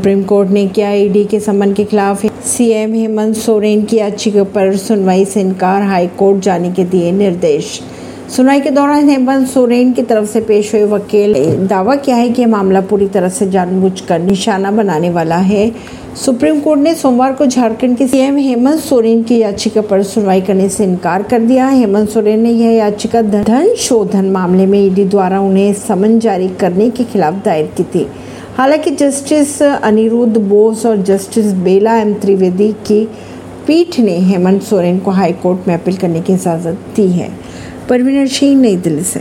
Supreme court ने किया ED के समन के खिलाफ सीएम हेमंत सोरेन की याचिका पर सुनवाई से इनकार हाई कोर्ट जाने के दिए निर्देश। सुनवाई के दौरान हेमंत सोरेन की तरफ़ से पेश हुए वकील ने दावा किया है कि मामला पूरी तरह से जानबूझकर निशाना बनाने वाला है। सुप्रीम कोर्ट ने सोमवार को झारखंड के सीएम हेमंत सोरेन की याचिका पर सुनवाई करने से इनकार कर दिया। हेमंत सोरेन ने यह याचिका धन शोधन मामले में ईडी द्वारा उन्हें समन जारी करने के खिलाफ दायर की थी। हालाँकि जस्टिस अनिरुद्ध बोस और जस्टिस बेला एम त्रिवेदी की पीठ ने हेमंत सोरेन को हाईकोर्ट में अपील करने की इजाज़त दी है। परवीन सिंह नई दिल्ली से।